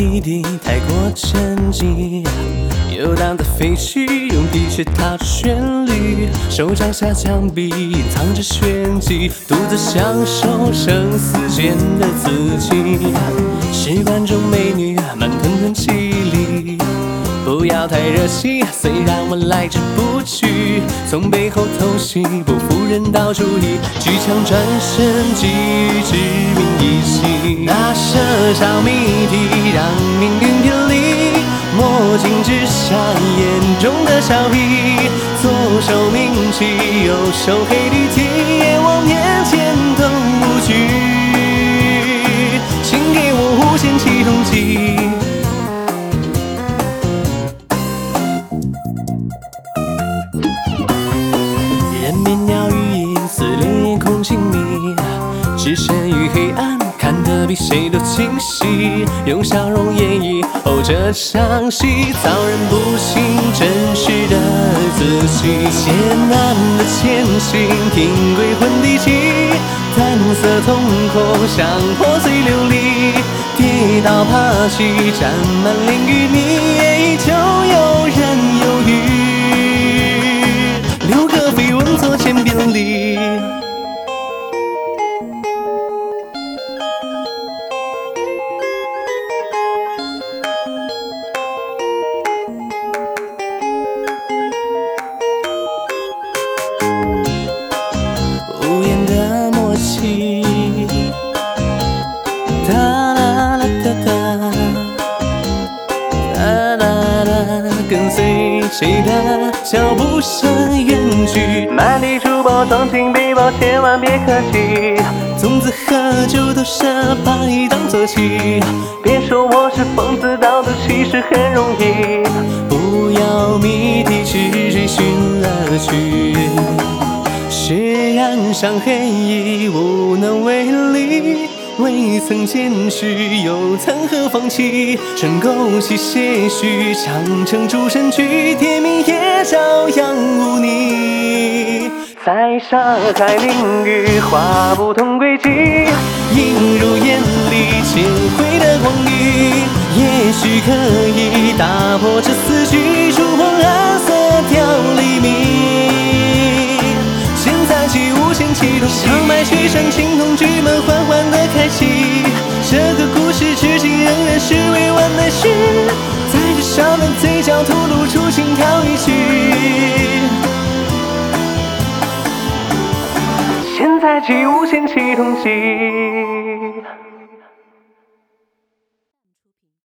滴滴太过沉寂，游荡在废墟用皮靴踏出旋律，手掌下墙壁隐藏着玄机，独自享受生死间的自己，石板中美女慢吞吞起，不要太热心，虽然我来之不拒，从背后偷袭，不负人道主义，举枪转身，给予致命一击。那社小谜题让命运偏离，墨镜之下眼中的笑皮，左手铭记，右手黑笔记，眼望面前。谁都清晰。用笑容演绎哦这场戏，遭人不信真实的自己。艰难的前行，听鬼魂低泣，淡色瞳孔像破碎琉璃，跌倒爬起，沾满淋雨你也，依旧有谁的脚步声远去？满地珠宝装进背包，千万别客气。从此喝酒都是把你当作气，别说我是疯子，道德其实很容易。不要谜底，只追寻乐趣。血染上黑衣，无能为力。未曾坚持，又曾何放弃？尘垢起些许，长成诸神曲，天命也照样无你。在沙海领域画不同轨迹，映入眼里千回的光阴。也许可以打破这死局，触碰暗起无限启动，长白雪山青铜巨门缓缓地开启。这个故事至今仍然是未完待续，在这笑的嘴角吐露出心跳一曲。现在起无限期通行。